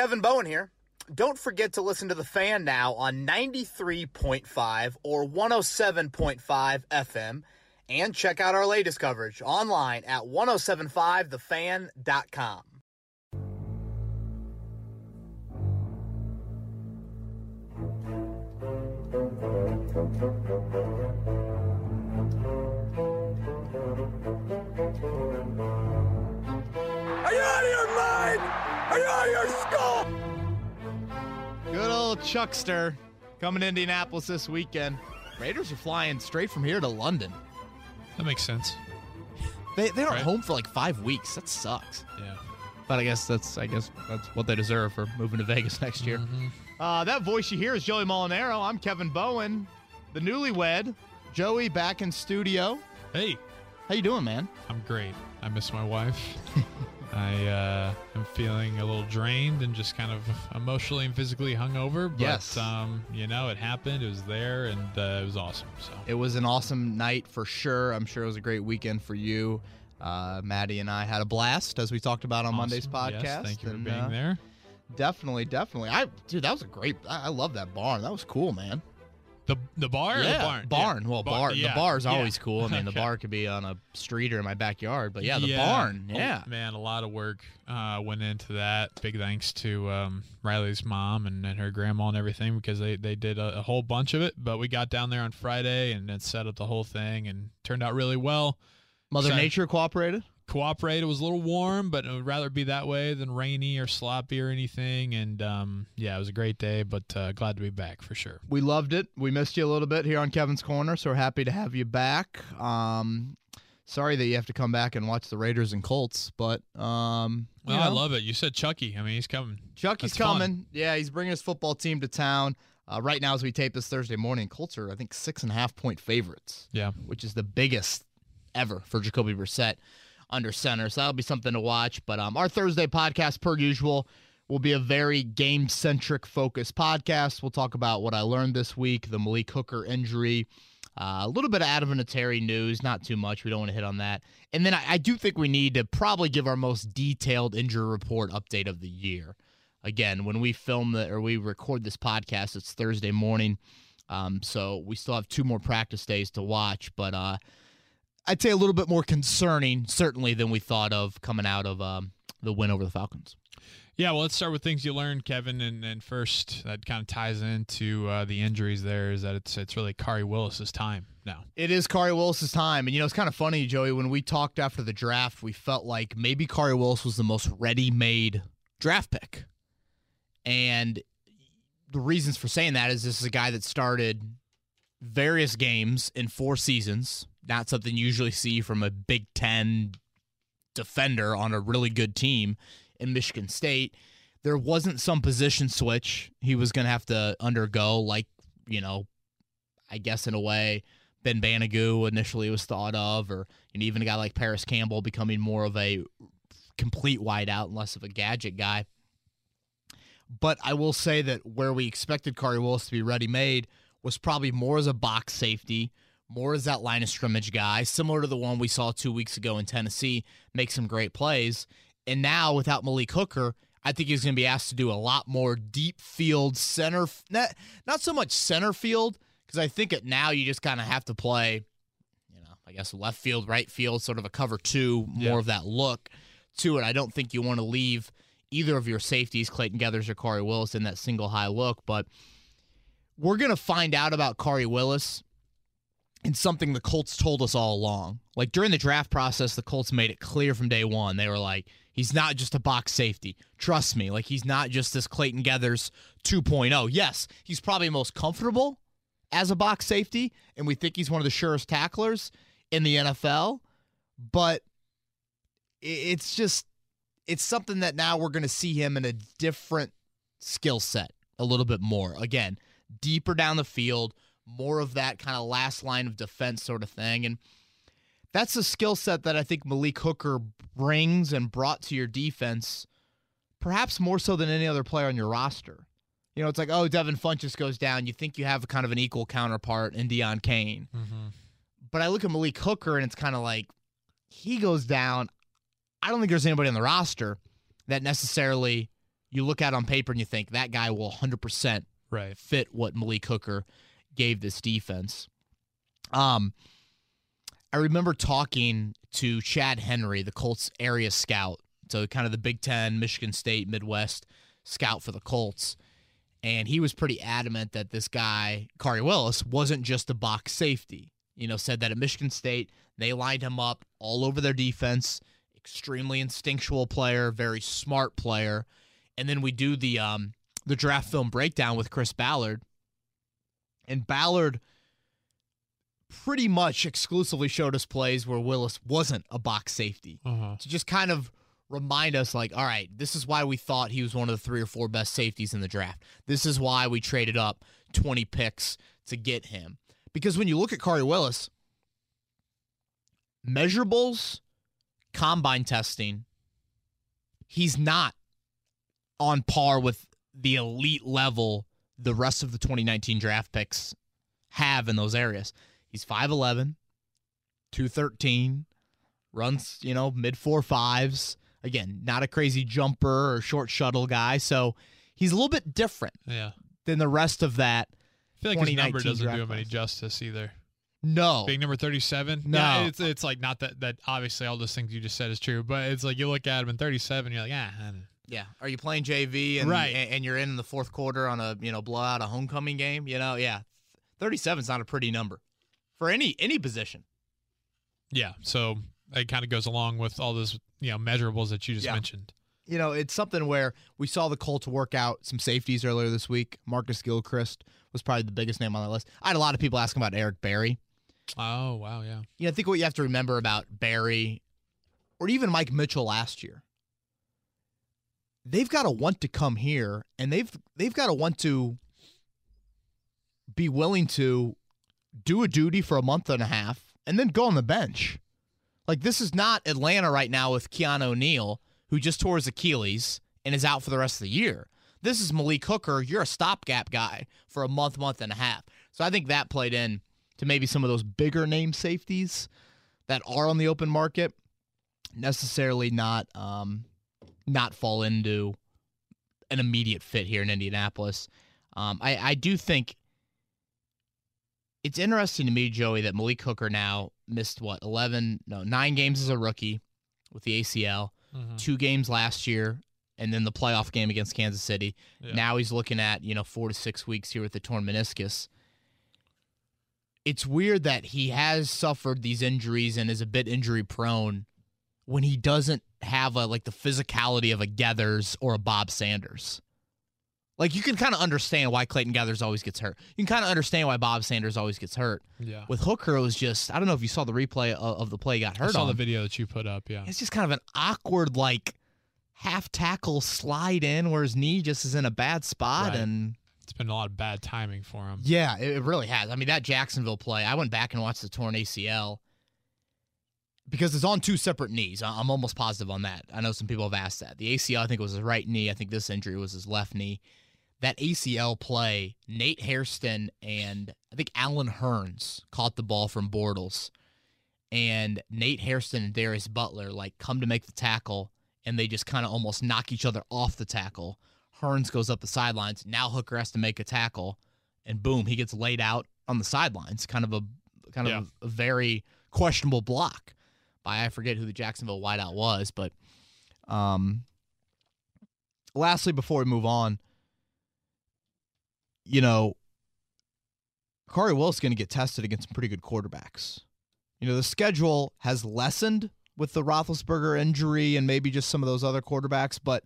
Kevin Bowen here. Don't forget to listen to The Fan now on 93.5 or 107.5 FM and check out our latest coverage online at 1075thefan.com. Are you out of your mind? Are you out of your? Good old Chuckster coming to Indianapolis this weekend. Raiders are flying straight from here to London. That makes sense. They they aren't Right. home for like five weeks. That sucks. Yeah. But I guess that's I guess that's what they deserve for moving to Vegas next year. Uh, that voice you hear is Joey Molinaro. I'm Kevin Bowen, the newlywed. Joey back in studio. Hey, How you doing, man? I'm great. I miss my wife. I uh, am feeling a little drained and just kind of emotionally and physically hungover. But, Yes. um, you know, it happened. It was there, and uh, it was awesome. So It was an awesome night for sure. I'm sure it was a great weekend for you. Uh, Maddie and I had a blast as we talked about on Monday's podcast. Yes, thank you for being uh, there. Definitely, definitely. I dude, that was a great. I, I love that barn. That was cool, man. The the bar or the barn? barn. Yeah. Well, Bar- bar. yeah, The bar's yeah. always cool. I mean, the Okay. bar could be on a street or in my backyard, but yeah, the Yeah. barn. Oh, Yeah. man, a lot of work uh, went into that. Big thanks to um, Riley's mom and, and her grandma and everything because they, they did a, a whole bunch of it. But we got down there on Friday and then set up the whole thing and turned out really well. Mother So- Nature cooperated. Cooperated. It was a little warm, but I'd rather be that way than rainy or sloppy or anything. And um, yeah, it was a great day, but uh, glad to be back for sure. We loved it. We missed you a little bit here on Kevin's Corner, so we're happy to have you back. Um, sorry that you have to come back and watch the Raiders and Colts, but um, you Well, I love it. You said Chucky. I mean, he's coming. Chucky's That's fun. coming. Yeah, he's bringing his football team to town. Uh, right now, as we tape this Thursday morning, Colts are I think six and a half point favorites. Yeah. which is the biggest ever for Jacoby Brissett under center. So that'll be something to watch. But um, our Thursday podcast, per usual, will be a very game centric focused podcast. We'll talk about what I learned this week, the Malik Hooker injury. Uh, a little bit of Adam news, not too much. We don't want to hit on that. And then I, I do think we need to probably give our most detailed injury report update of the year. Again, when we film the or we record this podcast, it's Thursday morning. Um, so we still have two more practice days to watch, but uh, I'd say a little bit more concerning, certainly, than we thought of coming out of um, the win over the Falcons. Yeah, well, let's start with things you learned, Kevin. And, and first, that kind of ties into uh, the injuries. There is that it's it's really Khari Willis's time now. It is Khari Willis's time, and you know it's kind of funny, Joey. When we talked after the draft, we felt like maybe Khari Willis was the most ready-made draft pick, and the reasons for saying that is this is a guy that started various games in four seasons. Not something you usually see from a Big Ten defender on a really good team in Michigan State. There wasn't some position switch he was going to have to undergo, like, you know, I guess in a way, Ben Banogu initially was thought of, or and even a guy like Parris Campbell becoming more of a complete wideout and less of a gadget guy. But I will say that where we expected Khari Willis to be ready made was probably more as a box safety, more as that line of scrimmage guy, similar to the one we saw two weeks ago in Tennessee, make some great plays. And now without Malik Hooker, I think he's going to be asked to do a lot more deep field center, not, not so much center field, because I think it now you just kind of have to play, you know, I guess left field, right field, sort of a cover two, more Yeah. of that look to it. I don't think you want to leave either of your safeties, Clayton Geathers or Khari Willis, in that single high look, but we're going to find out about Khari Willis and something the Colts told us all along. Like during the draft process, the Colts made it clear from day one. They were like, he's not just a box safety. Trust me. Like he's not just this Clayton Geathers 2.0. Yes, he's probably most comfortable as a box safety, and we think he's one of the surest tacklers in the NFL. But it's just, it's something that now we're going to see him in a different skill set a little bit more. Again, deeper down the field, more of that kind of last line of defense sort of thing. And that's a skill set that I think Malik Hooker brings and brought to your defense, perhaps more so than any other player on your roster. You know, it's like, oh, Devin Funchess goes down. You think you have kind of an equal counterpart in Deon Cain. Mm-hmm. But I look at Malik Hooker and it's kind of like he goes down. I don't think there's anybody on the roster that necessarily you look at on paper and you think that guy will 100% Right. fit what Malik Hooker gave this defense. Um, I remember talking to Chad Henry, the Colts area scout, so kind of the Big Ten, Michigan State, Midwest scout for the Colts. And he was pretty adamant that this guy, Khari Willis, wasn't just a box safety. You know, said that at Michigan State, they lined him up all over their defense. Extremely instinctual player, very smart player. And then we do the um the draft film breakdown with Chris Ballard. And Ballard pretty much exclusively showed us plays where Willis wasn't a box safety. Uh-huh. to just kind of remind us like all right this is why we thought he was one of the three or four best safeties in the draft. This is why we traded up 20 picks to get him. Because when you look at Khari Willis measurables combine testing he's not on par with the elite level the rest of the 2019 draft picks have in those areas he's 5'11 213 runs, you know, mid four fives. Again, not a crazy jumper or short shuttle guy. So he's a little bit different Yeah. than the rest of that. I feel like his number doesn't do him any justice either. No. Being number 37? No. Yeah, it's, it's like not that, that obviously all those things you just said is true, but it's like you look at him in 37, you're like, ah, I don't- Yeah. Are you playing JV and, Right. and you're in the fourth quarter on a, you know, blowout a homecoming game? You know, yeah. 37 is not a pretty number for any any position. yeah. So it kind of goes along with all those, you know, measurables that you just Yeah. mentioned. you know, it's something where we saw the Colts work out some safeties earlier this week. Marcus Gilchrist was probably the biggest name on that list. I had a lot of people asking about Eric Berry. Oh, wow. Yeah. You know, I think what you have to remember about Berry or even Mike Mitchell last year, they've got to want to come here and they've they've got to want to be willing to do a duty for a month and a half and then go on the bench. Like this is not Atlanta right now with Keanu O'Neal, who just tore his Achilles and is out for the rest of the year. This is Malik Hooker. You're a stopgap guy for a month, month and a half. So I think that played in to maybe some of those bigger name safeties that are on the open market necessarily not um, not fall into an immediate fit here in Indianapolis. Um, I, I do think it's interesting to me, Joey, that Malik Hooker now missed what eleven, no nine games as a rookie with the ACL, Mhm. two games last year, and then the playoff game against Kansas City. Yeah. Now he's looking at you know four to six weeks here with the torn meniscus. It's weird that he has suffered these injuries and is a bit injury prone when he doesn't have a, like the physicality of a Geathers or a Bob Sanders. Like you can kind of understand why Clayton Geathers always gets hurt. You can kind of understand why Bob Sanders always gets hurt. Yeah. With Hooker, it was just I don't know if you saw the replay of, of the play he got I hurt saw on. the video that you put up. Yeah. It's just kind of an awkward like half tackle slide in where his knee just is in a bad spot Right. and It's been a lot of bad timing for him. yeah, it really has. I mean that Jacksonville play, I went back and watched the torn ACL because it's on two separate knees. I'm almost positive on that. I know some people have asked that. The ACL I think it was his right knee. I think this injury was his left knee. That ACL play, Nate Hairston and I think Allen Hurns caught the ball from Bortles. And Nate Hairston and Darius Butler like come to make the tackle and they just kind of almost knock each other off the tackle. Hurns goes up the sidelines. Now Hooker has to make a tackle, and boom, he gets laid out on the sidelines. Kind of a kind Yeah. of a, very questionable block by I forget who the Jacksonville wideout was, but um. Lastly, before we move on, you know, Corey Willis is going to get tested against some pretty good quarterbacks. You know, the schedule has lessened with the Roethlisberger injury and maybe just some of those other quarterbacks, but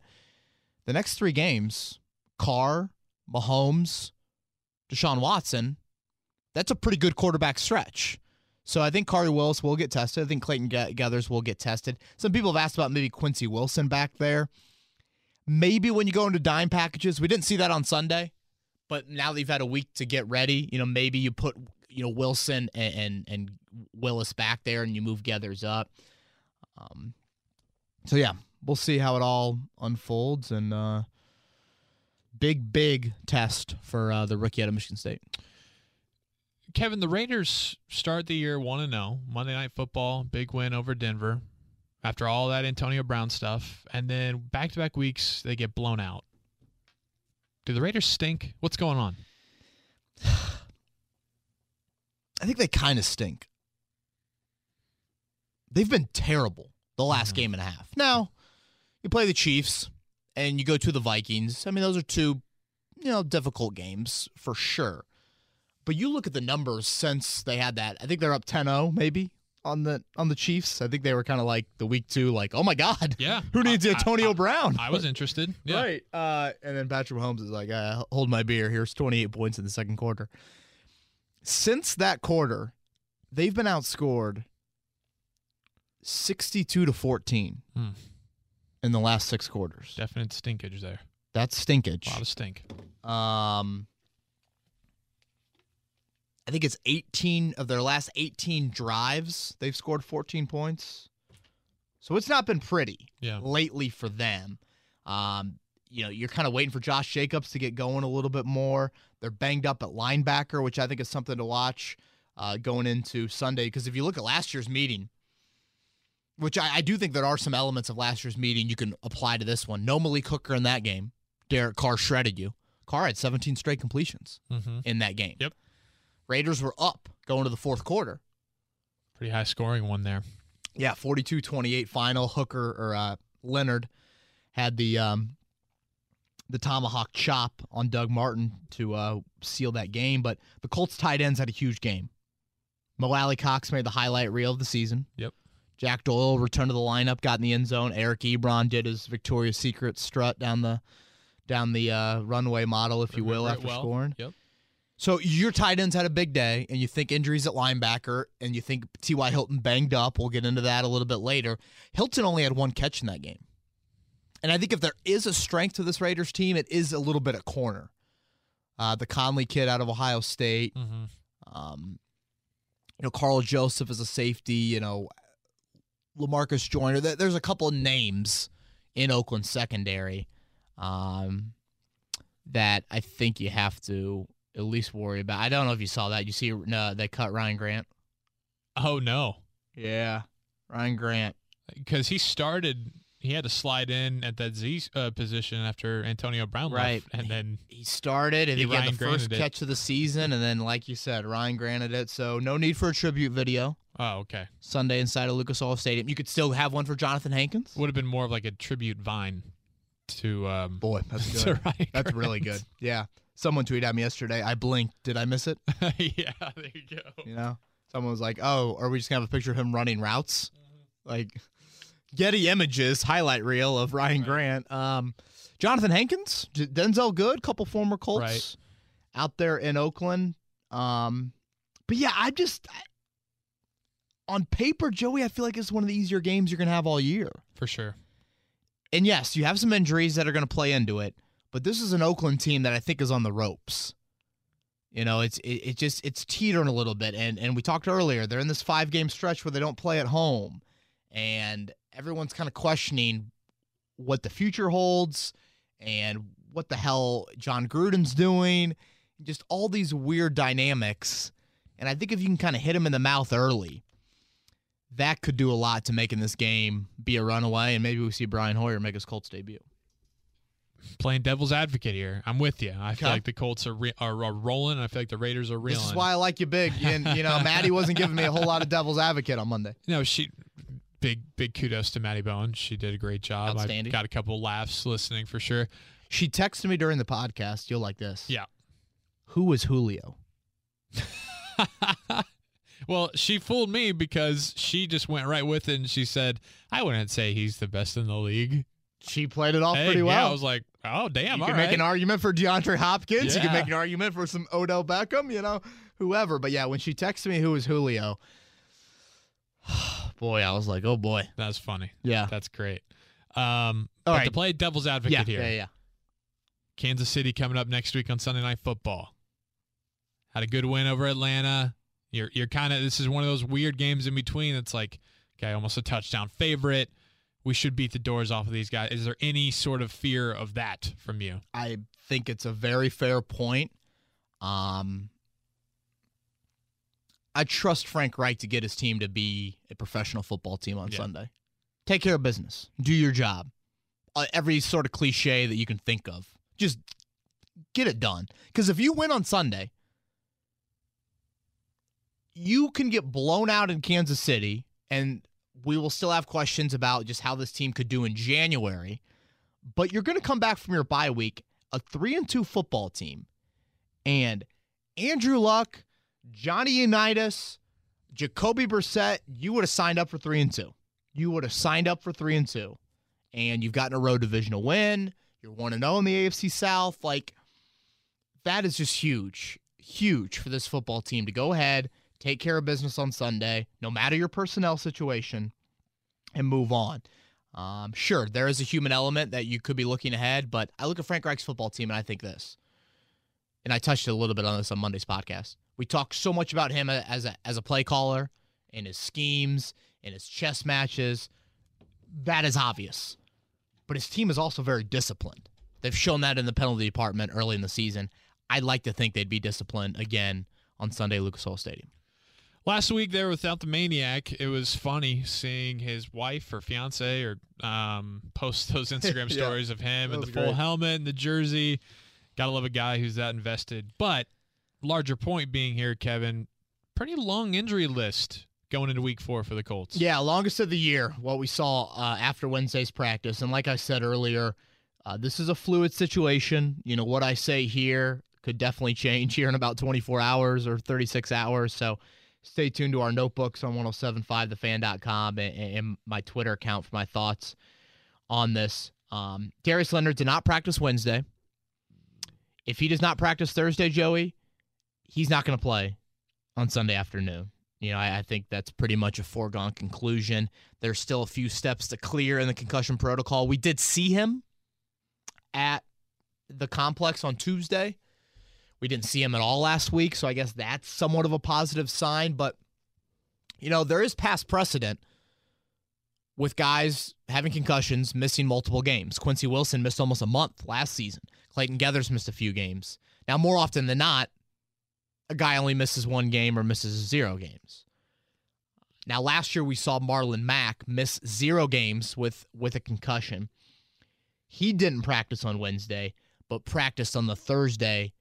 the next three games, Carr, Mahomes, Deshaun Watson, that's a pretty good quarterback stretch. So I think Corey Willis will get tested. I think Clayton Geathers will get tested. Some people have asked about maybe Quincy Wilson back there. Maybe when you go into dime packages, we didn't see that on Sunday, but now that you've had a week to get ready, you know maybe you put you know Wilson and and, and Willis back there, and you move Geathers up. Um, so yeah, we'll see how it all unfolds, and uh, big big test for uh, the rookie out of Michigan State. Kevin, the Raiders start the year 1 0, Monday Night Football, big win over Denver after all that Antonio Brown stuff. And then back to back weeks, they get blown out. Do the Raiders stink? What's going on? I think they kind of stink. They've been terrible the last Mhm. game and a half. Now, you play the Chiefs and you go to the Vikings. I mean, those are two, you know, difficult games for sure. But you look at the numbers since they had that. I think they're up 10-0 maybe on the on the Chiefs. I think they were kind of like the week 2 like, "Oh my god. Yeah. Who needs I- Antonio I- Brown?" I was interested. Yeah. Right. Uh, and then Patrick Mahomes is like, uh, hold my beer. Here's 28 points in the second quarter. Since that quarter, they've been outscored 62 to 14 Hmm. in the last six quarters. Definite stinkage there. That's stinkage. A lot of stink. Um, I think it's 18 of their last 18 drives. They've scored 14 points. So it's not been pretty Yeah. lately for them. Um, you know, you're kind of waiting for Josh Jacobs to get going a little bit more. They're banged up at linebacker, which I think is something to watch uh, going into Sunday. Because if you look at last year's meeting, which I, I do think there are some elements of last year's meeting you can apply to this one. No Malik Hooker in that game. Derek Carr shredded you. Carr had 17 straight completions Mm-hmm. in that game. Yep. Raiders were up going to the fourth quarter. Pretty high scoring one there. Yeah, 42-28 final. Hooker or uh, Leonard had the um, the tomahawk chop on Doug Martin to uh, seal that game. But the Colts tight ends had a huge game. Mo Alie-Cox made the highlight reel of the season. Yep. Jack Doyle returned to the lineup, got in the end zone. Eric Ebron did his Victoria's Secret strut down the down the uh, runway model, if you will, after well. scoring. Yep. So your tight ends had a big day, and you think injuries at linebacker, and you think T.Y. Hilton banged up. We'll get into that a little bit later. Hilton only had one catch in that game. And I think if there is a strength to this Raiders team, it is a little bit at corner. Uh, the Conley kid out of Ohio State, Mm-hmm. um, you know, Karl Joseph is a safety, you know, LaMarcus Joyner. There's a couple of names in Oakland secondary um, that I think you have to at least worry about. I don't know if you saw that. You see, no, they cut Ryan Grant. Oh no, Yeah, Ryan Grant. because he started. He had to slide in at that Z uh, position after Antonio Brown Right. left, and then He started and He he, the first it. catch of the season, and then, like you said, Ryan granted it. So no need for a tribute video oh okay, Sunday inside of Lucas Oil Stadium. You could still have one for Jonathan Hankins. would have been more of like a tribute vine to um Boy, that's Ryan That's really good. Yeah. Someone tweeted at me yesterday. I blinked. Did I miss it? yeah, there you go. You know? Someone was like, "Oh, are we just gonna have a picture of him running routes?" Like Getty Images highlight reel of Ryan Right. Grant. Um, Jonathan Hankins, Denzelle Good, couple former Colts Right. out there in Oakland. Um, but yeah, I just I, on paper, Joey, I feel like it's one of the easier games you're gonna have all year. For sure. And yes, you have some injuries that are going to play into it, but this is an Oakland team that I think is on the ropes. You know, it's it, it just it's teetering a little bit, and and we talked earlier. They're in this five game stretch where they don't play at home, and everyone's kind of questioning what the future holds and what the hell Jon Gruden's doing. Just all these weird dynamics, and I think if you can kind of hit him in the mouth early, that could do a lot to making this game be a runaway, and maybe we see Brian Hoyer make his Colts debut. Playing devil's advocate here. I'm with you. I feel Okay. like the Colts are, re- are are rolling. I feel like the Raiders are reeling. This is why I like you big. And you know, Maddie wasn't giving me a whole lot of devil's advocate on Monday. No, she big big kudos to Maddie Bowen. She did a great job. I got a couple laughs listening for sure. She texted me during the podcast. You'll like this. Yeah. Who was Julio? well, she fooled me because she just went right with it and she said, "I wouldn't say he's the best in the league." She played it off Hey, pretty yeah, well. I was like, "Oh, damn!" you can make an argument for DeAndre Hopkins. You can make an argument for some Odell Beckham. You know, whoever. But yeah, when she texted me who is Julio, boy, I was like, oh boy. That's funny. Yeah. That's great. Um, All but right. to play devil's advocate Yeah, here, yeah, yeah. Kansas City coming up next week on Sunday Night Football. Had a good win over Atlanta. You're you're kind of this is one of those weird games in between. It's like okay, almost a touchdown favorite. We should beat the doors off of these guys. Is there any sort of fear of that from you? I think it's a very fair point. Um, I trust Frank Reich to get his team to be a professional football team on Yeah. Sunday. Take care of business. Do your job. Uh, every sort of cliche that you can think of. Just get it done. Because if you win on Sunday, you can get blown out in Kansas City, and we will still have questions about just how this team could do in January. But you're going to come back from your bye week, a three and two football team, and Andrew Luck, Johnny Unitas, Jacoby Brissett. You would have signed up for three and two. You would have signed up for three and two, and you've gotten a road divisional win. You're one and zero in the AFC South. Like that is just huge, huge for this football team to go ahead take care of business on Sunday, no matter your personnel situation, and move on. Um, sure, there is a human element that you could be looking ahead, but I look at Frank Reich's football team and I think this, and I touched a little bit on this on Monday's podcast. We talk so much about him as a as a play caller and his schemes and his chess matches. That is obvious, but his team is also very disciplined. They've shown that in the penalty department early in the season. I'd like to think they'd be disciplined again on Sunday, Lucas Oil Stadium. Last week there without the maniac, it was funny seeing his wife or fiance or um, post those Instagram yeah, stories of him in the full great. helmet and the jersey. Gotta love a guy who's that invested. But larger point being here, Kevin, pretty long injury list going into week four for the Colts. Yeah, longest of the year. What we saw uh, after Wednesday's practice, and like I said earlier, uh, this is a fluid situation. You know what I say here could definitely change here in about 24 hours or 36 hours. So stay tuned to our notebooks on 1075thefan.com and, and my Twitter account for my thoughts on this. Um, Darius Leonard did not practice Wednesday. If he does not practice Thursday, Joey, he's not going to play on Sunday afternoon. You know, I, I, think that's pretty much a foregone conclusion. There's still a few steps to clear in the concussion protocol. We did see him at the complex on Tuesday. We didn't see him at all last week, so I guess that's somewhat of a positive sign. But, you know, there is past precedent with guys having concussions, missing multiple games. Quincy Wilson missed almost a month last season. Clayton Geathers missed a few games. Now, more often than not, a guy only misses one game or misses zero games. Now, last year we saw Marlon Mack miss zero games with with a concussion. He didn't practice on Wednesday, but practiced on the Thursday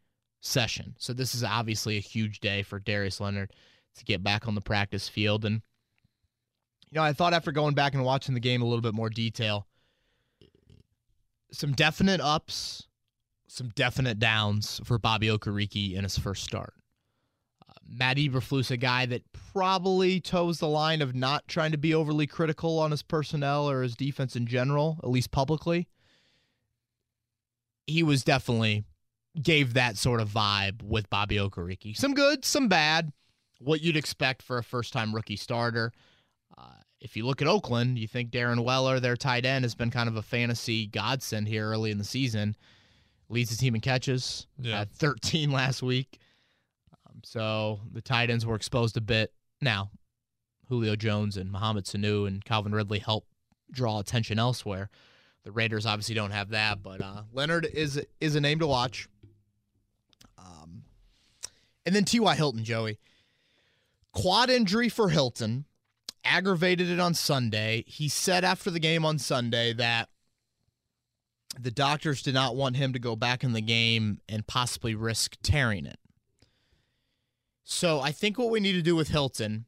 session. So this is obviously a huge day for Darius Leonard to get back on the practice field. And, you know, I thought after going back and watching the game a little bit more detail, some definite ups, some definite downs for Bobby Okereke in his first start. Uh, Matt Eberflus, a guy that probably toes the line of not trying to be overly critical on his personnel or his defense in general, at least publicly. He was definitely gave that sort of vibe with Bobby Okereke. Some good, some bad. What you'd expect for a first time rookie starter. Uh, if you look at Oakland, you think Darren Waller, their tight end, has been kind of a fantasy godsend here early in the season. Leads the team in catches. Yeah. Had 13 last week. Um, so the tight ends were exposed a bit. Now, Julio Jones and Mohamed Sanu and Calvin Ridley help draw attention elsewhere. The Raiders obviously don't have that, but uh, Leonard is is a name to watch. And then T.Y. Hilton, Joey. Quad injury for Hilton, aggravated it on Sunday. He said after the game on Sunday that the doctors did not want him to go back in the game and possibly risk tearing it. So I think what we need to do with Hilton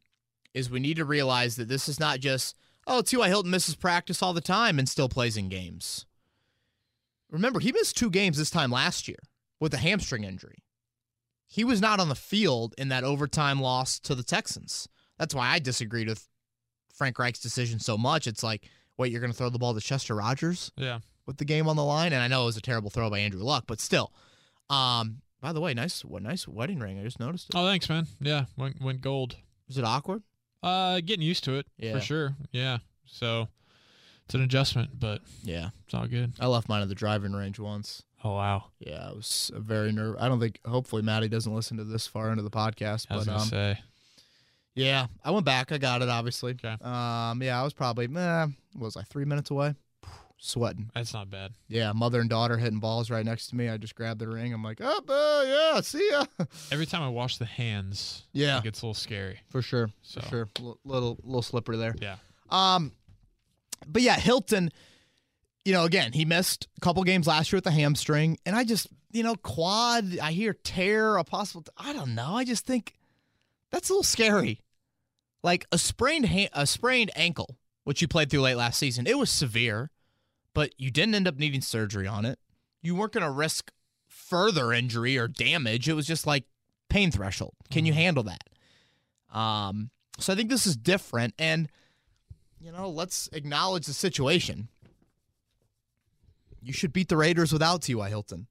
is we need to realize that this is not just, oh, T.Y. Hilton misses practice all the time and still plays in games. Remember, he missed two games this time last year with a hamstring injury. He was not on the field in that overtime loss to the Texans. That's why I disagreed with Frank Reich's decision so much. It's like, wait, you're going to throw the ball to Chester Rogers? Yeah. With the game on the line, and I know it was a terrible throw by Andrew Luck, but still. Um, by the way, nice, what nice wedding ring. I just noticed it. Oh, thanks, man. Yeah, went went gold. Was it awkward? Uh, getting used to it yeah. for sure. Yeah. So it's an adjustment, but yeah, it's all good. I left mine at the driving range once. Oh wow. Yeah, I was very nervous. I don't think. Hopefully, Maddie doesn't listen to this far into the podcast. I was but gonna um, say. Yeah, I went back. I got it. Obviously. Okay. Um. Yeah, I was probably. Eh, was I three minutes away? Sweating. That's not bad. Yeah, mother and daughter hitting balls right next to me. I just grabbed the ring. I'm like, oh, uh, yeah, see ya. Every time I wash the hands, yeah, it gets a little scary. For sure. So. For sure. L- little little slippery there. Yeah. Um, but yeah, Hilton you know, again, he missed a couple games last year with the hamstring, and I just, you know, quad. I hear tear, a possible. I don't know. I just think that's a little scary. Like a sprained ha- a sprained ankle, which you played through late last season, it was severe, but you didn't end up needing surgery on it. You weren't going to risk further injury or damage. It was just like pain threshold. Can you handle that? Um, so I think this is different, and you know, let's acknowledge the situation. You should beat the Raiders without T.Y. Hilton.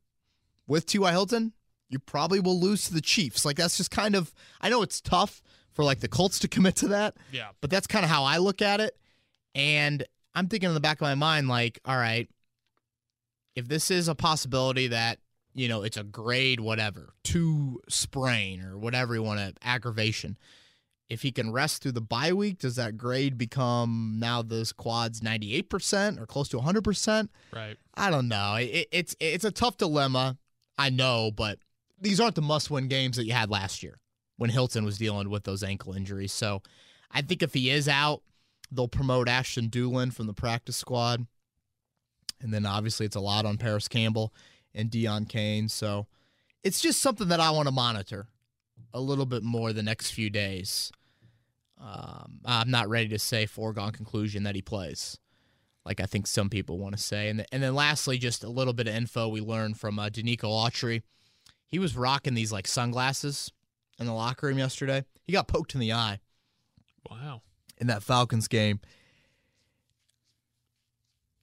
With T.Y. Hilton, you probably will lose to the Chiefs. Like that's just kind of I know it's tough for like the Colts to commit to that. Yeah. But that's kind of how I look at it. And I'm thinking in the back of my mind, like, all right, if this is a possibility that, you know, it's a grade, whatever, two sprain or whatever you want to aggravation. If he can rest through the bye week, does that grade become now this quad's 98% or close to 100%? Right. I don't know. It, it's it's a tough dilemma. I know, but these aren't the must-win games that you had last year when Hilton was dealing with those ankle injuries. So I think if he is out, they'll promote Ashton Dulin from the practice squad. And then obviously it's a lot on Parris Campbell and Deon Cain. So it's just something that I want to monitor a little bit more the next few days. Um, I'm not ready to say foregone conclusion that he plays, like I think some people want to say. And, and then lastly, just a little bit of info we learned from uh, Denico Autry. He was rocking these like sunglasses in the locker room yesterday. He got poked in the eye Wow. in that Falcons game.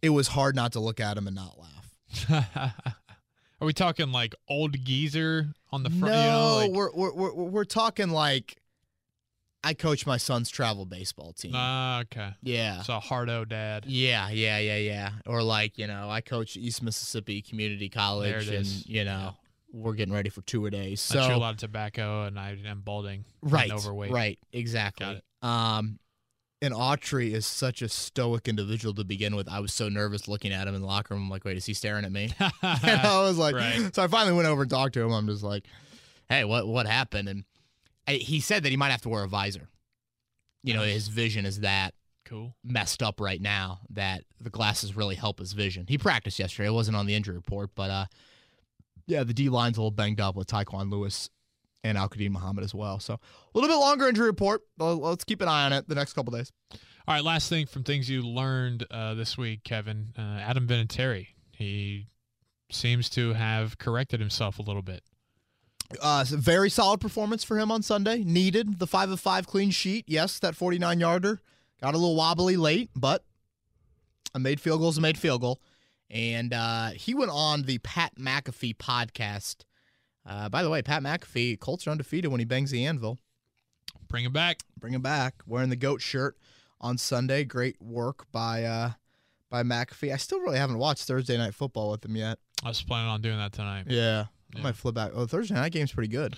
It was hard not to look at him and not laugh. Are we talking like old geezer on the front? no, you know, like, we're, we're we're we're talking like I coach my son's travel baseball team. Ah, okay. yeah. So hardo dad. Yeah, yeah, yeah, yeah. Or like, you know, I coach East Mississippi Community College and, is. you know, we're getting ready for two tour days. I chew a lot of tobacco and I am balding. right, And overweight. right, exactly. Um and Autry is such a stoic individual to begin with. I was so nervous looking at him in the locker room. I'm like, wait, is he staring at me? and I was like, Right. so I finally went over and talked to him. I'm just like, hey, what what happened? And I, he said that he might have to wear a visor. You know, his vision is that cool. messed up right now that the glasses really help his vision. He practiced yesterday. It wasn't on the injury report, but uh, yeah, the D line's a little banged up with Tyquan Lewis and Al-Quadin Muhammad as well. So a little bit longer injury report. Let's keep an eye on it the next couple days. All right, last thing from things you learned uh, this week, Kevin. Uh, Adam Vinatieri. He seems to have corrected himself a little bit. Uh, very solid performance for him on Sunday. Needed the five of five clean sheet. Yes, that 49 yarder got a little wobbly late, but a made field goal's a made field goal. And uh, he went on the Pat McAfee podcast. Uh, by the way, Pat McAfee, Colts are undefeated when he bangs the anvil. Bring him back. Bring him back. Wearing the goat shirt on Sunday. Great work by uh, by McAfee. I still really haven't watched Thursday night football with him yet. I was planning on doing that tonight. Yeah. I might flip back. Oh, Thursday night game's pretty good.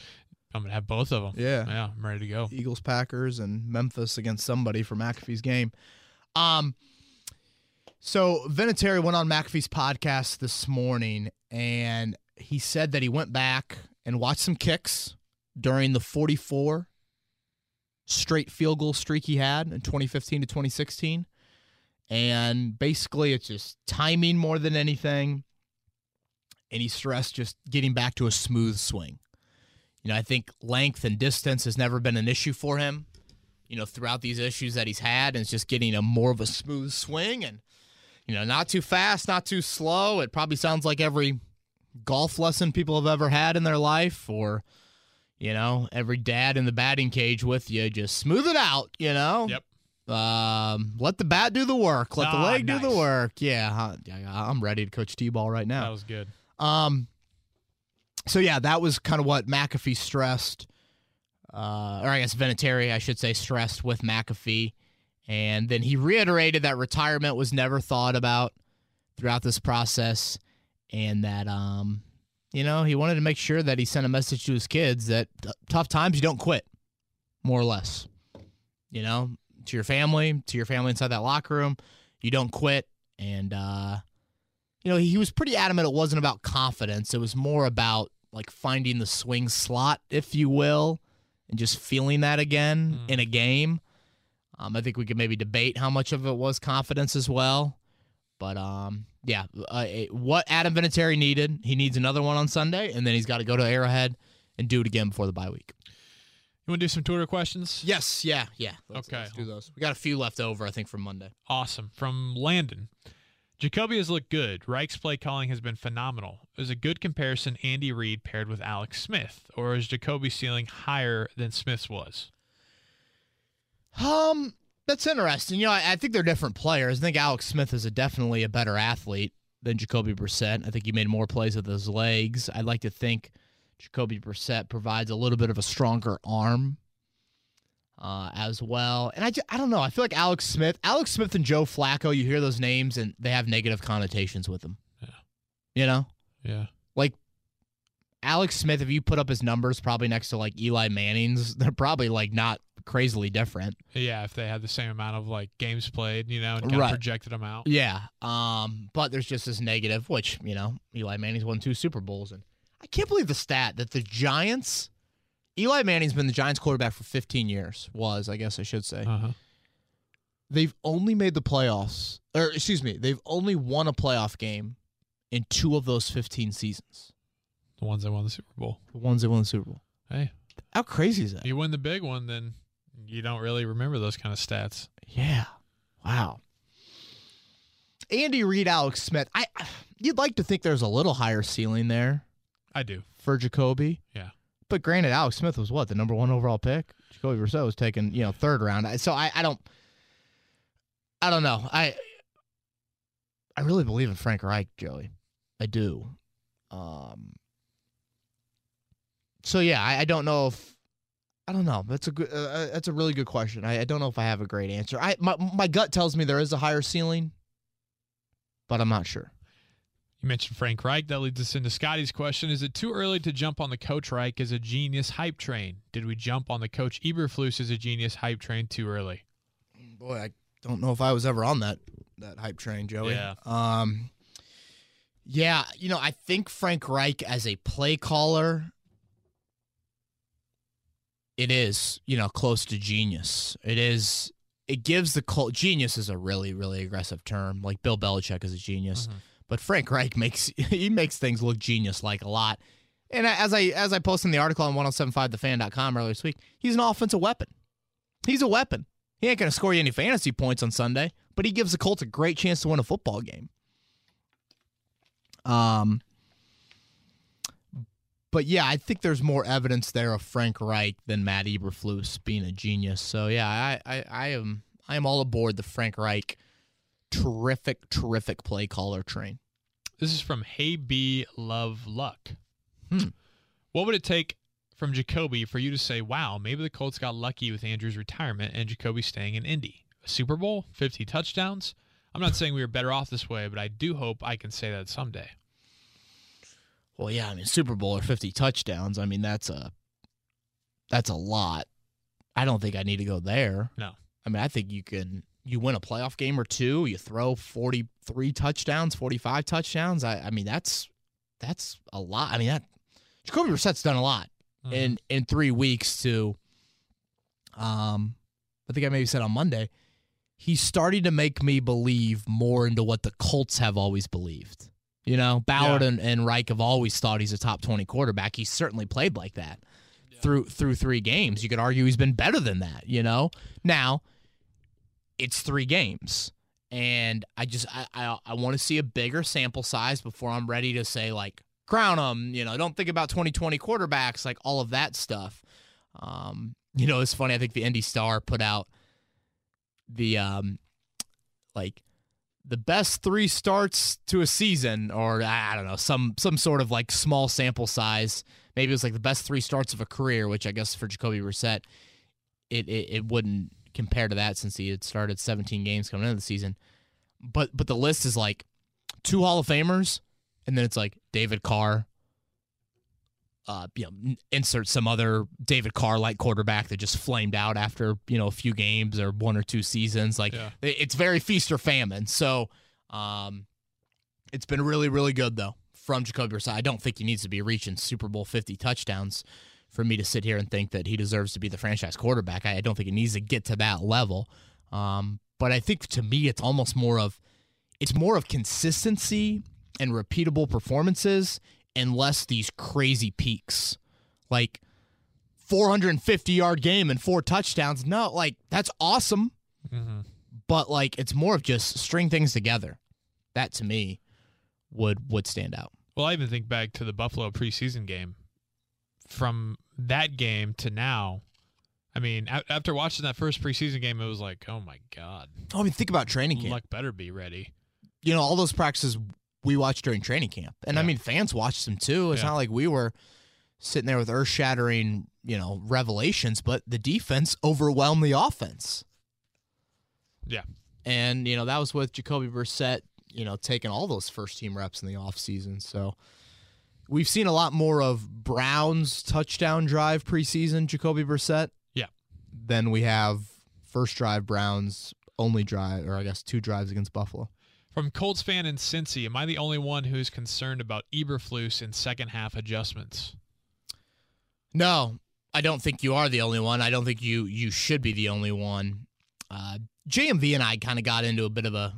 I'm gonna have both of them. Yeah. Yeah, I'm ready to go. Eagles, Packers, and Memphis against somebody for McAfee's game. Um, so Vinatieri went on McAfee's podcast this morning, and he said that he went back and watched some kicks during the 44 straight field goal streak he had in 2015 to 2016. And basically, it's just timing more than anything. And he stressed just getting back to a smooth swing. You know, I think length and distance has never been an issue for him. You know, throughout these issues that he's had, and it's just getting a more of a smooth swing and you know, not too fast, not too slow. It probably sounds like every golf lesson people have ever had in their life, or you know, every dad in the batting cage with you. Just smooth it out, you know. Yep. Um, let the bat do the work. Let the Ah, leg do the work. Yeah, I'm ready to coach t-ball right now. That was good. Um, so yeah, that was kind of what McAfee stressed, uh, or I guess Vinatieri, I should say, stressed with McAfee, and then he reiterated that retirement was never thought about throughout this process, and that um, you know, he wanted to make sure that he sent a message to his kids that t- tough times you don't quit, more or less, you know, to your family, to your family inside that locker room, you don't quit, and uh you know, he was pretty adamant it wasn't about confidence. It was more about like finding the swing slot, if you will, and just feeling that again Mm. in a game. Um, I think we could maybe debate how much of it was confidence as well. But um, yeah, uh, it- what Adam Vinatieri needed, he needs another one on Sunday, and then he's got to go to Arrowhead and do it again before the bye week. You want to do some Twitter questions? Yes, yeah, yeah. Let's, Okay. let's do those. We got a few left over, I think, from Monday. Awesome. From Landon. Jacoby has looked good. Reich's play calling has been phenomenal. Is a good comparison Andy Reid paired with Alex Smith, or is Jacoby's ceiling higher than Smith's was? Um, that's interesting. You know, I, I think they're different players. I think Alex Smith is a definitely a better athlete than Jacoby Brissett. I think he made more plays with his legs. I'd like to think Jacoby Brissett provides a little bit of a stronger arm uh, as well. And I, ju- I don't know. I feel like Alex Smith, Alex Smith and Joe Flacco. You hear those names and they have negative connotations with them. Yeah. You know, Yeah. like Alex Smith. If you put up his numbers, probably next to like Eli Manning's, they're probably like not crazily different. Yeah, if they had the same amount of like games played, you know, and kind Right. of projected them out. Yeah. Um, but there's just this negative, which, you know, Eli Manning's won two Super Bowls. And I can't believe the stat that the Giants, Eli Manning's been the Giants quarterback for 15 years, was, I guess I should say. Uh-huh. They've only made the playoffs, or excuse me, they've only won a playoff game in two of those 15 seasons. The ones that won the Super Bowl. The ones that won the Super Bowl. Hey, How crazy is that? you win the big one, then you don't really remember those kind of stats. Yeah. Wow. Andy Reid, Alex Smith. I you'd like to think there's a little higher ceiling there. I do. for Jacoby. Yeah. But granted, Alex Smith was what the number one overall pick. Jacoby Brissett was taken, you know, third round. So I, I don't, I don't know. I, I really believe in Frank Reich, Joey. I do. Um. So yeah, I, I don't know if, I don't know. That's a good. Uh, uh, that's a really good question. I, I don't know if I have a great answer. I my my gut tells me there is a higher ceiling, but I'm not sure. You mentioned Frank Reich. That leads us into Scotty's question. Is it too early to jump on the Coach Reich as a genius hype train? Did we jump on the Coach Eberflus as a genius hype train too early? Boy, I don't know if I was ever on that that hype train, Joey. Yeah. Um. Yeah, you know, I think Frank Reich as a play caller, it is you know close to genius. It is. It gives the cult genius is a really really aggressive term. Like Bill Belichick is a genius, Mhm. but Frank Reich makes he makes things look genius like a lot. And as I as I posted in the article on 1075thefan.com earlier this week, he's an offensive weapon. He's a weapon. He ain't going to score you any fantasy points on Sunday, but he gives the Colts a great chance to win a football game. Um, but yeah, I think there's more evidence there of Frank Reich than Matt Eberflus being a genius. So yeah, I, I, I am I am all aboard the Frank Reich terrific, terrific play caller train. This is from Hey B Love Luck. Hmm. What would it take from Jacoby for you to say, wow, maybe the Colts got lucky with Andrew's retirement and Jacoby staying in Indy? A Super Bowl? 50 touchdowns? I'm not saying we were better off this way, but I do hope I can say that someday. Well, yeah, I mean Super Bowl or 50 touchdowns. I mean that's a that's a lot. I don't think I need to go there. No. I mean, I think you can you win a playoff game or two, you throw 43 touchdowns, 45 touchdowns. I I mean that's that's a lot. I mean that Jacoby Brissett's done a lot Mhm. in in 3 weeks to um I think I maybe said on Monday he's starting to make me believe more into what the Colts have always believed. You know, Ballard Yeah. and, and Reich have always thought he's a top 20 quarterback. He's certainly played like that through through three games. You could argue he's been better than that, you know? Now, it's three games. And I just I I, I want to see a bigger sample size before I'm ready to say like crown him, you know, don't think about 2020 quarterbacks, like all of that stuff. Um, you know, it's funny, I think the Indy Star put out the um like the best three starts to a season or I don't know, some some sort of like small sample size. Maybe it was like the best three starts of a career, which I guess for Jacoby Brissett, it, it it wouldn't compare to that since he had started 17 games coming into the season. But but the list is like two Hall of Famers, and then it's like David Carr. Uh, you know, insert some other David Carr like quarterback that just flamed out after you know a few games or one or two seasons. Like Yeah. it's very feast or famine. So, um, it's been really really good though from Jacoby Brissett. I don't think he needs to be reaching Super Bowl 50 touchdowns for me to sit here and think that he deserves to be the franchise quarterback. I, I don't think he needs to get to that level. Um, but I think to me, it's almost more of it's more of consistency and repeatable performances and less these crazy peaks. Like 450 yard game and four touchdowns. No, like that's awesome. Mm-hmm. But like it's more of just string things together. That to me would would stand out. Well, I even think back to the Buffalo preseason game. From that game to now, I mean, a- after watching that first preseason game, it was like, oh my god, Oh, I mean, think about training camp. luck better be ready. you know, all those practices we watched during training camp. And I mean, fans watched them too. It's Yeah. not like we were sitting there with earth shattering, you know, revelations, but the defense overwhelmed the offense. Yeah. And, you know, that was with Jacoby Brissett, you know, taking all those first team reps in the offseason. So we've seen a lot more of Brown's touchdown drive preseason, Jacoby Brissett. Yeah. Than we have first drive Browns only drive, or I guess two drives against Buffalo. From Colts fan in Cincy, am I the only one who's concerned about Eberflus in second half adjustments? No, I don't think you are the only one. I don't think you you should be the only one. Uh, JMV and I kind of got into a bit of a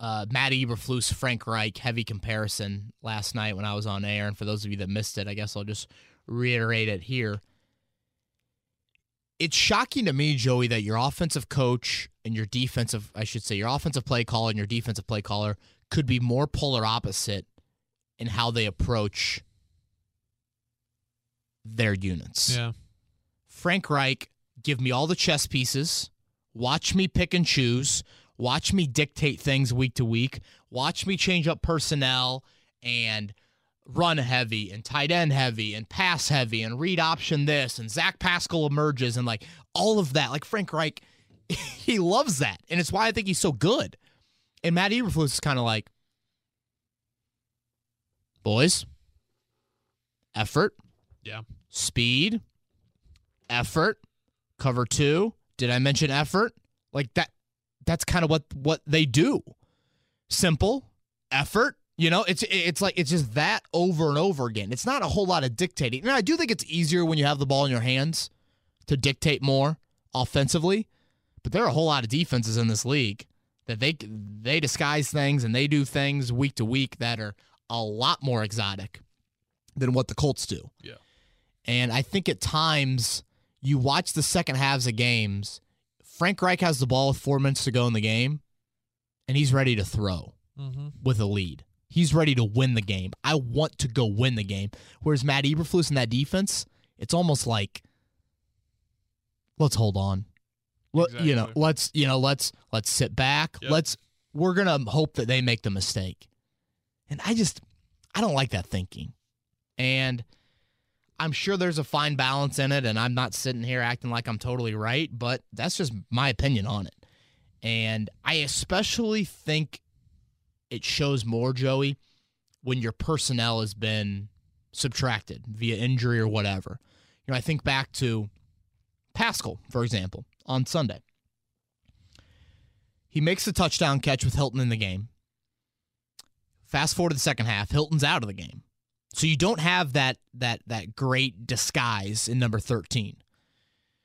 uh, Matt Eberflus, Frank Reich heavy comparison last night when I was on air. And for those of you that missed it, I guess I'll just reiterate it here. It's shocking to me, Joey, that your offensive coach and your defensive, I should say, your offensive play caller and your defensive play caller could be more polar opposite in how they approach their units. Yeah. Frank Reich, give me all the chess pieces. Watch me pick and choose. Watch me dictate things week to week. Watch me change up personnel and run heavy and tight end heavy and pass heavy and read option this and Zach Pascal emerges and like all of that. Like Frank Reich, he loves that. And it's why I think he's so good. And Matt Eberflus is kind of like, boys, effort, Yeah. speed, effort, cover two. Did I mention effort? Like that that's kind of what what they do. Simple, effort, you know, it's it's like it's just that over and over again. It's not a whole lot of dictating. And I do think it's easier when you have the ball in your hands to dictate more offensively, but there are a whole lot of defenses in this league that they they disguise things and they do things week to week that are a lot more exotic than what the Colts do. Yeah. And I think at times you watch the second halves of games, Frank Reich has the ball with four minutes to go in the game, and he's ready to throw Mm-hmm. with a lead. He's ready to win the game. I want to go win the game. Whereas Matt Eberflus in that defense, it's almost like let's hold on. Let- You know, let's you know, let's let's sit back. Yep. Let's we're gonna hope that they make the mistake. And I just I don't like that thinking. And I'm sure there's a fine balance in it, and I'm not sitting here acting like I'm totally right, but that's just my opinion on it. And I especially think it shows more, Joey, when your personnel has been subtracted via injury or whatever. You know, I think back to Pascal, for example, on Sunday. He makes the touchdown catch with Hilton in the game. Fast forward to the second half, Hilton's out of the game. So you don't have that that that great disguise in number 13.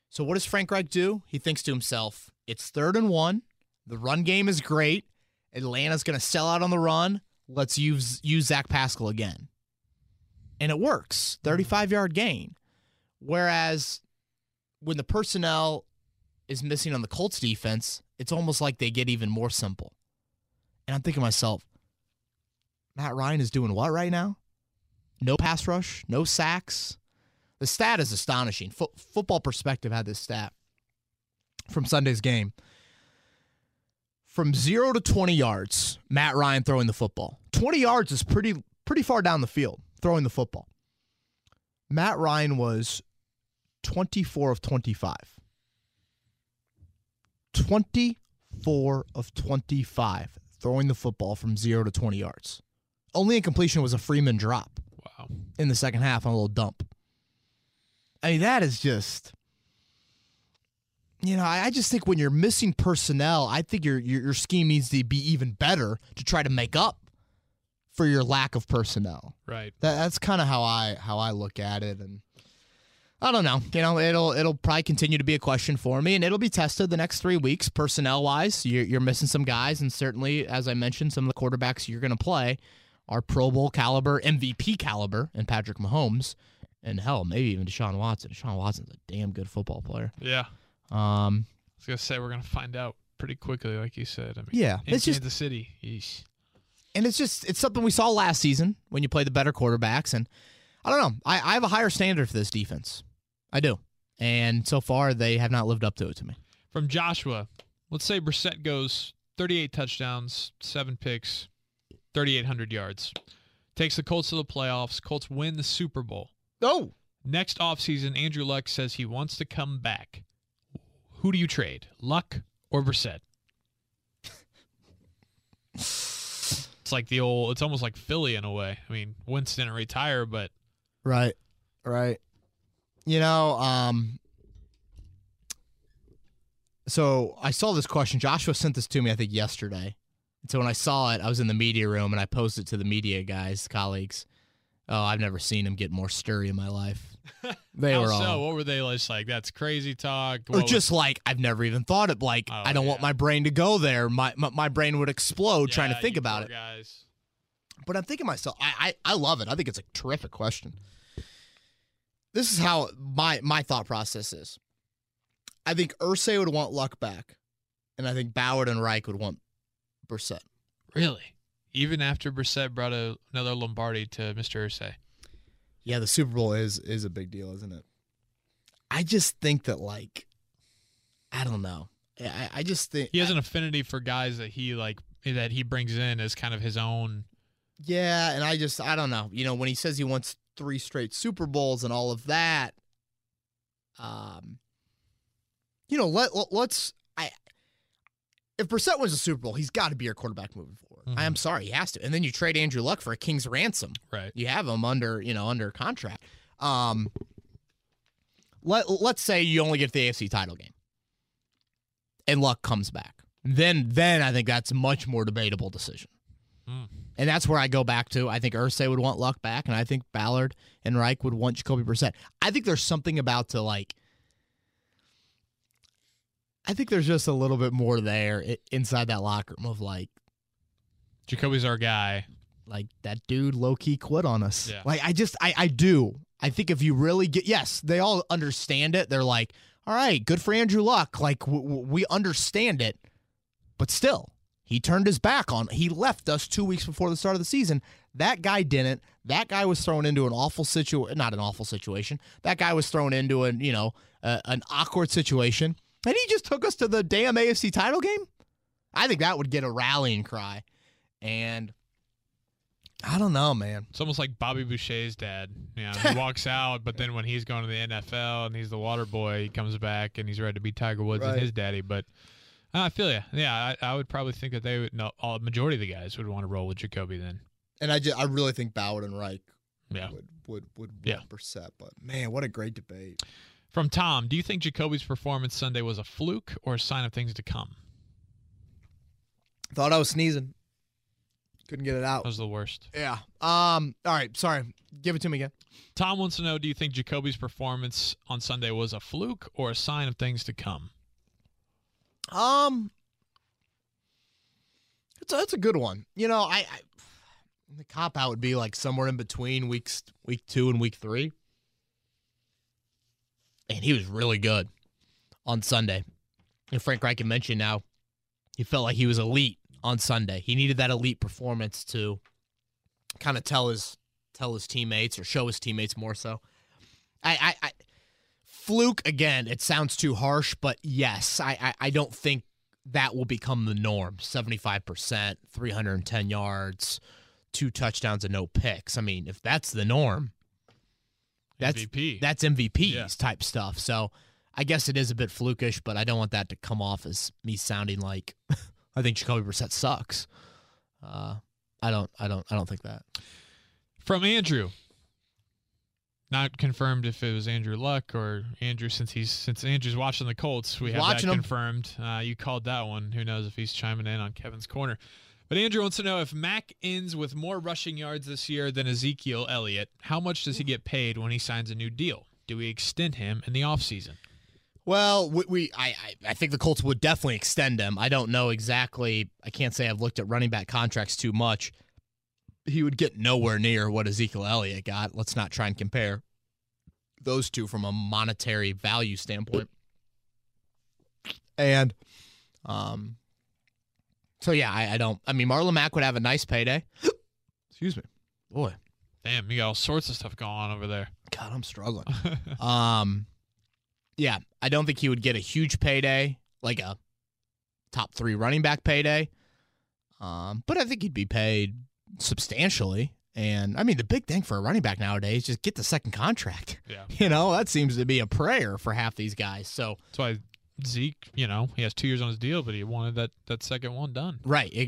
So what does Frank Reich do? He thinks to himself, it's third and one. The run game is great. Atlanta's going to sell out on the run. Let's use use Zach Pascal again. And it works. 35 yard gain. Whereas when the personnel is missing on the Colts defense, it's almost like they get even more simple. And I'm thinking to myself, Matt Ryan is doing what right now? No pass rush, no sacks. The stat is astonishing. Fo- football Perspective had this stat from Sunday's game. From zero to 20 yards, Matt Ryan throwing the football. 20 yards is pretty pretty far down the field throwing the football. Matt Ryan was 24 of 25. 24 of 25 throwing the football from zero to 20 yards. Only incompletion was a Freeman drop Wow. in the second half on a little dump. I mean, that is just. You know, I I just think when you're missing personnel, I think your, your your scheme needs to be even better to try to make up for your lack of personnel. Right. That, that's kind of how I how I look at it, and I don't know. You know, it'll it'll probably continue to be a question for me, and it'll be tested the next three weeks, personnel wise. You're, you're missing some guys, and certainly, as I mentioned, some of the quarterbacks you're going to play are Pro Bowl caliber, MVP caliber, and Patrick Mahomes, and hell, maybe even Deshaun Watson. Deshaun Watson's a damn good football player. Yeah. Um, I was gonna say we're gonna find out pretty quickly, like you said. I mean, Yeah, in it's just- Kansas City. Yeesh. and it's just it's something we saw last season when you play the better quarterbacks, and I don't know. I, I have a higher standard for this defense. I do, and so far they have not lived up to it to me. From Joshua, let's say Brissett goes 38 touchdowns, seven picks, 3,800 yards. Takes the Colts to the playoffs. Colts win the Super Bowl. Oh, Next offseason, Andrew Luck says he wants to come back. Who do you trade, Luck or Brissett? it's like the old. It's almost like Philly in a way. I mean, Wentz didn't retire, but right, right. You know, um, so I saw this question. Joshua sent this to me, I think, yesterday. And so when I saw it, I was in the media room and I posted to the media guys, colleagues. Oh, I've never seen him get more stirry in my life. They how were so? all. What were they just like? That's crazy talk. or What was- just like I've never even thought it. Like Oh, I don't want yeah. my brain to go there. My my, my brain would explode trying to Yeah, think you about poor it. Guys. But I'm thinking to myself, I, I I love it. I think it's a terrific question. This is how my my thought process is. I think Irsay would want Luck back, and I think Ballard and Reich would want Brissett. Really? Even after Brissett brought a, another Lombardi to Mr. Irsay. Yeah, the Super Bowl is is a big deal, isn't it? I just think that like, I don't know. I, I just think He has an affinity for guys that he like that he brings in as kind of his own. Yeah, and I just I don't know. You know, when he says he wants three straight Super Bowls and all of that, um, you know, let, let us I if Brissett wins a Super Bowl, he's got to be your quarterback moving forward. I am sorry, he has to. And then you trade Andrew Luck for a king's ransom. Right. You have him under you know under contract. Um, let let's say you only get the AFC title game, and Luck comes back. Then then I think that's a much more debatable decision. Mm. And that's where I go back to. I think Irsay would want Luck back, and I think Ballard and Reich would want Jacoby Brissett. I think there's something about to like. I think there's just a little bit more there inside that locker room of like, Jacoby's our guy. like that dude low key quit on us. Yeah. Like I just I I do. I think if you really get yes, they all understand it. They're like, all right, good for Andrew Luck. Like w- w- we understand it, but still, he turned his back on. He left us two weeks before the start of the season. That guy didn't. That guy was thrown into an awful situation. Not an awful situation. That guy was thrown into an you know uh, an awkward situation, and he just took us to the damn AFC title game. I think that would get a rallying cry, and I don't know, man. It's almost like Bobby Boucher's dad. You know, he walks out, but then when he's going to the NFL and he's the water boy, he comes back and he's ready to be Tiger Woods Right. and his daddy. But uh, I feel you. Yeah, I, I would probably think that they would. No, all majority of the guys would want to roll with Jacoby then. And I just, I really think Ballard and Reich Yeah. would would would Yeah. But man, what a great debate. From Tom, do you think Jacoby's performance Sunday was a fluke or a sign of things to come? Thought I was sneezing. Couldn't get it out. That was the worst. Yeah. Um. All right. Sorry. Give it to me again. Tom wants to know: Do you think Jacoby's performance on Sunday was a fluke or a sign of things to come? Um. It's a, it's a good one. You know, I, I the cop out would be like somewhere in between weeks week two and week three. And he was really good on Sunday. And Frank Reich had mentioned now he felt like he was elite on Sunday. He needed that elite performance to kind of tell his tell his teammates or show his teammates more so. I, I, I fluke again. It sounds too harsh, but yes, I, I, I don't think that will become the norm. Seventy five percent, three hundred and ten yards, two touchdowns and no picks. I mean, if that's the norm, that's MVP. that's MVPs Yeah. type stuff. So I guess it is a bit flukish, but I don't want that to come off as me sounding like I think Jacoby Brissett sucks. Uh, I don't, I don't, I don't think that. From Andrew. Not confirmed if it was Andrew Luck or Andrew since he's since Andrew's watching the Colts. We have Watching that 'em. confirmed. Uh, you called that one. Who knows if he's chiming in on Kevin's corner. But Andrew wants to know if Mac ends with more rushing yards this year than Ezekiel Elliott, how much does he get paid when he signs a new deal? do we extend him in the offseason? Well, we, we I, I think the Colts would definitely extend him. I don't know exactly. I can't say I've looked at running back contracts too much. He would get nowhere near what Ezekiel Elliott got. Let's not try and compare those two from a monetary value standpoint. And, um, so yeah, I, I don't. I mean, Marlon Mack would have a nice payday. Excuse me, boy. Damn, you got all sorts of stuff going on over there. God, I'm struggling. um, yeah, I don't think he would get a huge payday, like a top three running back payday. Um, but I think he'd be paid substantially. And I mean, the big thing for a running back nowadays is just get the second contract. Yeah. You know, that seems to be a prayer for half these guys. So That's why Zeke, you know, he has two years on his deal, but he wanted that that second one done. Right, I- I-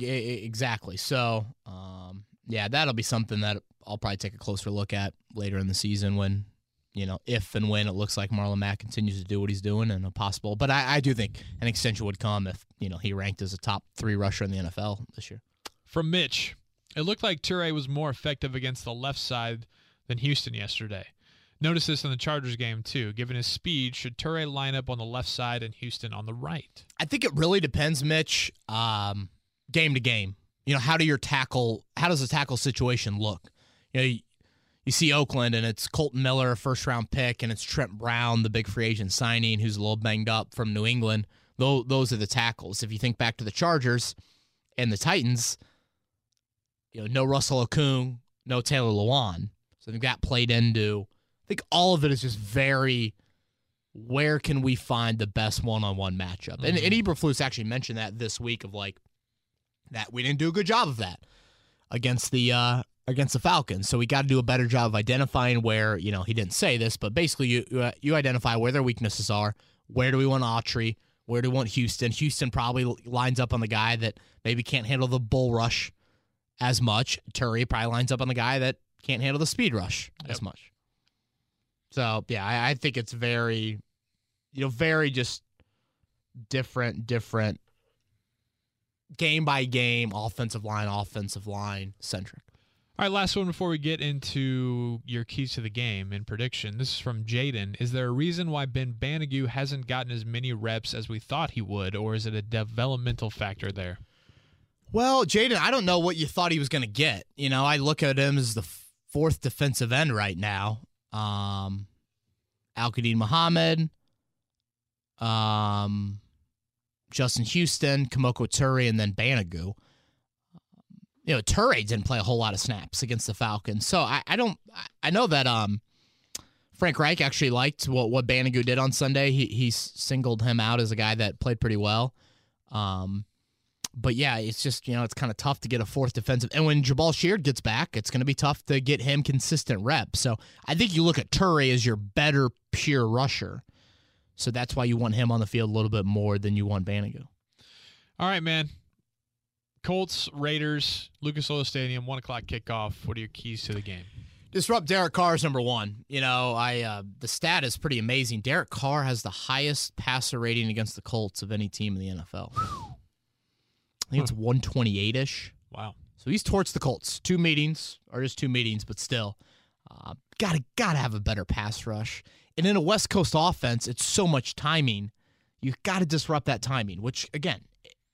exactly. So, um, yeah, that'll be something that I'll probably take a closer look at later in the season when, you know, if and when it looks like Marlon Mack continues to do what he's doing and a possible. But I, I do think an extension would come if you know he ranked as a top three rusher in the NFL this year. From Mitch, it looked like Turay was more effective against the left side than Houston yesterday. Notice this in the Chargers game too. Given his speed, should Turay line up on the left side and Houston on the right? I think it really depends, Mitch, um, game to game. You know, how do your tackle? How does the tackle situation look? You know, you, see Oakland and it's Kolton Miller, a first round pick, and it's Trent Brown, the big free agent signing, who's a little banged up from New England. Those, those are the tackles. If you think back to the Chargers and the Titans, you know, no Russell Okung, no Taylor Lewan. So I think that played into. I think all of it is just very. Where can we find the best one-on-one matchup? And, and Eberflus actually mentioned that this week of like that we didn't do a good job of that against the uh, against the Falcons. So we got to do a better job of identifying where you know he didn't say this, but basically you you, uh, you identify where their weaknesses are. Where do we want Autry? Where do we want Houston? Houston probably lines up on the guy that maybe can't handle the bull rush as much. Turay probably lines up on the guy that can't handle the speed rush as much. So yeah, I, I think it's very, you know, very just different, different game by game, offensive line, offensive line centric. All right, last one before we get into your keys to the game and prediction. This is from Jaden. Is there a reason why Ben Banogu hasn't gotten as many reps as we thought he would, or is it a developmental factor there? Well, Jaden, I don't know what you thought he was going to get. You know, I look at him as the fourth defensive end right now. Um, Al Muhammad, um, Justin Houston, Kemoko Turay, and then Banogu. You know, Turay didn't play a whole lot of snaps against the Falcons, so I, I don't. I- know that um, Frank Reich actually liked what what Banogu did on Sunday. He he singled him out as a guy that played pretty well. Um, but yeah, it's just you know it's kind of tough to get a fourth defensive. And when Jabaal Sheard gets back, it's going to be tough to get him consistent reps. So I think you look at Turay as your better pure rusher. So that's why you want him on the field a little bit more than you want Banogu. All right, man. Colts, Raiders, Lucas Oil Stadium, one o'clock kickoff. What are your keys to the game? Disrupt Derek Carr is number one. You know, I uh, the stat is pretty amazing. Derek Carr has the highest passer rating against the Colts of any team in the NFL. I think it's 128 ish. Wow. So he's torched the Colts. Two meetings, or just two meetings, but still, uh, gotta gotta have a better pass rush. And in a West Coast offense, it's so much timing. You got to disrupt that timing, which again,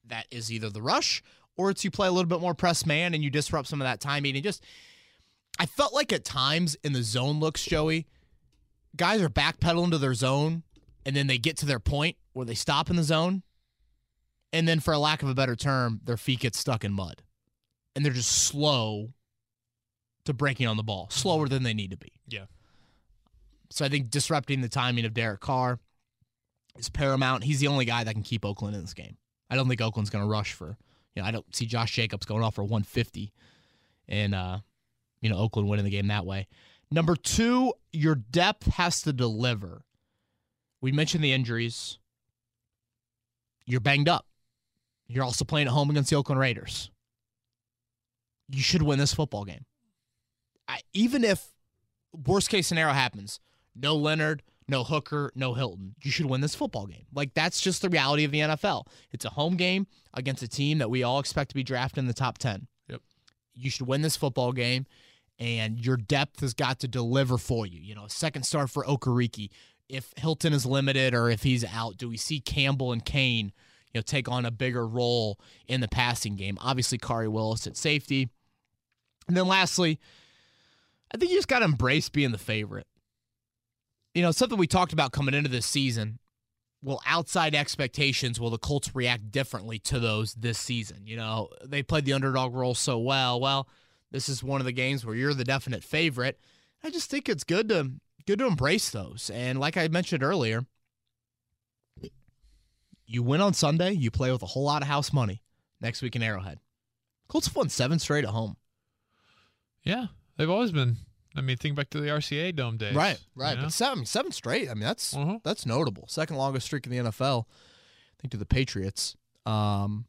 that is either the rush or it's you play a little bit more press man and you disrupt some of that timing. And just, I felt like at times in the zone looks, Joey, guys are backpedaling to their zone, and then they get to their point where they stop in the zone, and then for a lack of a better term, their feet get stuck in mud and they're just slow to breaking on the ball, slower than they need to be. Yeah. So I think disrupting the timing of Derek Carr is paramount. He's the only guy that can keep Oakland in this game. I don't think Oakland's going to rush for, you know, I don't see Josh Jacobs going off for 150 and, uh, you know, Oakland winning the game that way. Number two, your depth has to deliver. We mentioned the injuries. You're banged up. You're also playing at home against the Oakland Raiders. You should win this football game. I, even if worst case scenario happens, no Leonard, no Hooker, no Hilton, you should win this football game. Like that's just the reality of the NFL. It's a home game against a team that we all expect to be drafted in the top 10. Yep. You should win this football game. and your depth has got to deliver for you. You know, second start for Okereke. If Hilton is limited or if he's out, do we see Campbell and Cain, you know, take on a bigger role in the passing game? Obviously, Khari Willis at safety. And then lastly, I think you just got to embrace being the favorite. You know, something we talked about coming into this season. Will outside expectations, will the Colts react differently to those this season? You know, they played the underdog role so well. Well, this is one of the games where you're the definite favorite. I just think it's good to good to embrace those. And like I mentioned earlier, you win on Sunday, you play with a whole lot of house money next week in Arrowhead. Colts have won seven straight at home. Yeah, they've always been. I mean, think back to the RCA Dome days. Right, right. you know? But seven, seven straight. I mean, that's Mhm. that's notable. Second longest streak in the NFL. I think to the Patriots. Um.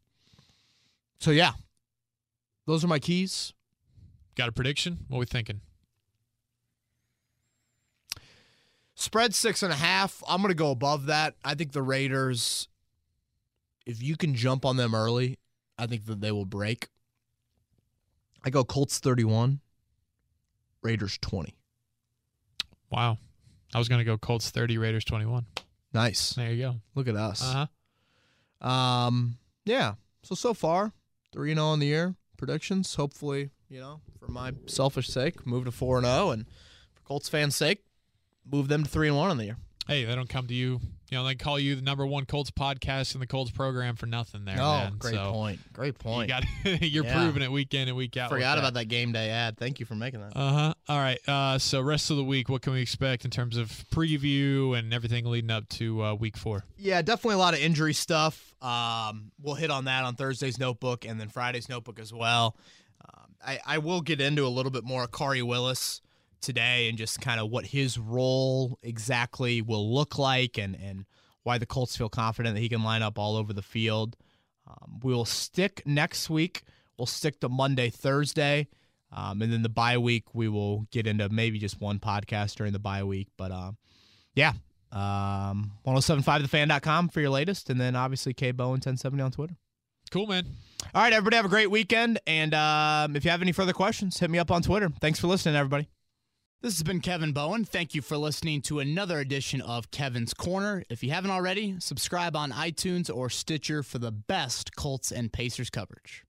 So yeah, those are my keys. Got a prediction? What we thinking? Spread six and a half. I'm going to go above that. I think the Raiders, if you can jump on them early, I think that they will break. I go Colts 31, Raiders 20. Wow. I was gonna go Colts thirty, Raiders twenty one. Nice. There you go. Look at us. Uh huh. Um, yeah. So so far, three and zero in the year predictions. Hopefully, you know, for my selfish sake, move to four and zero, and for Colts fans' sake, move them to three and one in the year. Hey, they don't come to you. You know, they call you the number one Colts podcast in the Colts program for nothing there, oh, man. great so point. Great You point. got you're Yeah. proving it week in and week out. Forgot about that game day ad. Thank you for making that. Uh huh. All right. Uh, so rest of the week, what can we expect in terms of preview and everything leading up to uh, week four? Yeah, definitely a lot of injury stuff. Um, we'll hit on that on Thursday's notebook and then Friday's notebook as well. Um, I, I will get into a little bit more of Khari Willis today and just kind of what his role exactly will look like and, and why the Colts feel confident that he can line up all over the field. Um, we will stick next week. We'll stick to Monday, Thursday. Um, and then the bye week, we will get into maybe just one podcast during the bye week. But um, yeah, um, 1075thefan.com for your latest. And then obviously K Bowen 1070 on Twitter. Cool, man. All right, everybody have a great weekend. And um, if you have any further questions, hit me up on Twitter. Thanks for listening, everybody. This has been Kevin Bowen. Thank you for listening to another edition of Kevin's Corner. If you haven't already, subscribe on iTunes or Stitcher for the best Colts and Pacers coverage.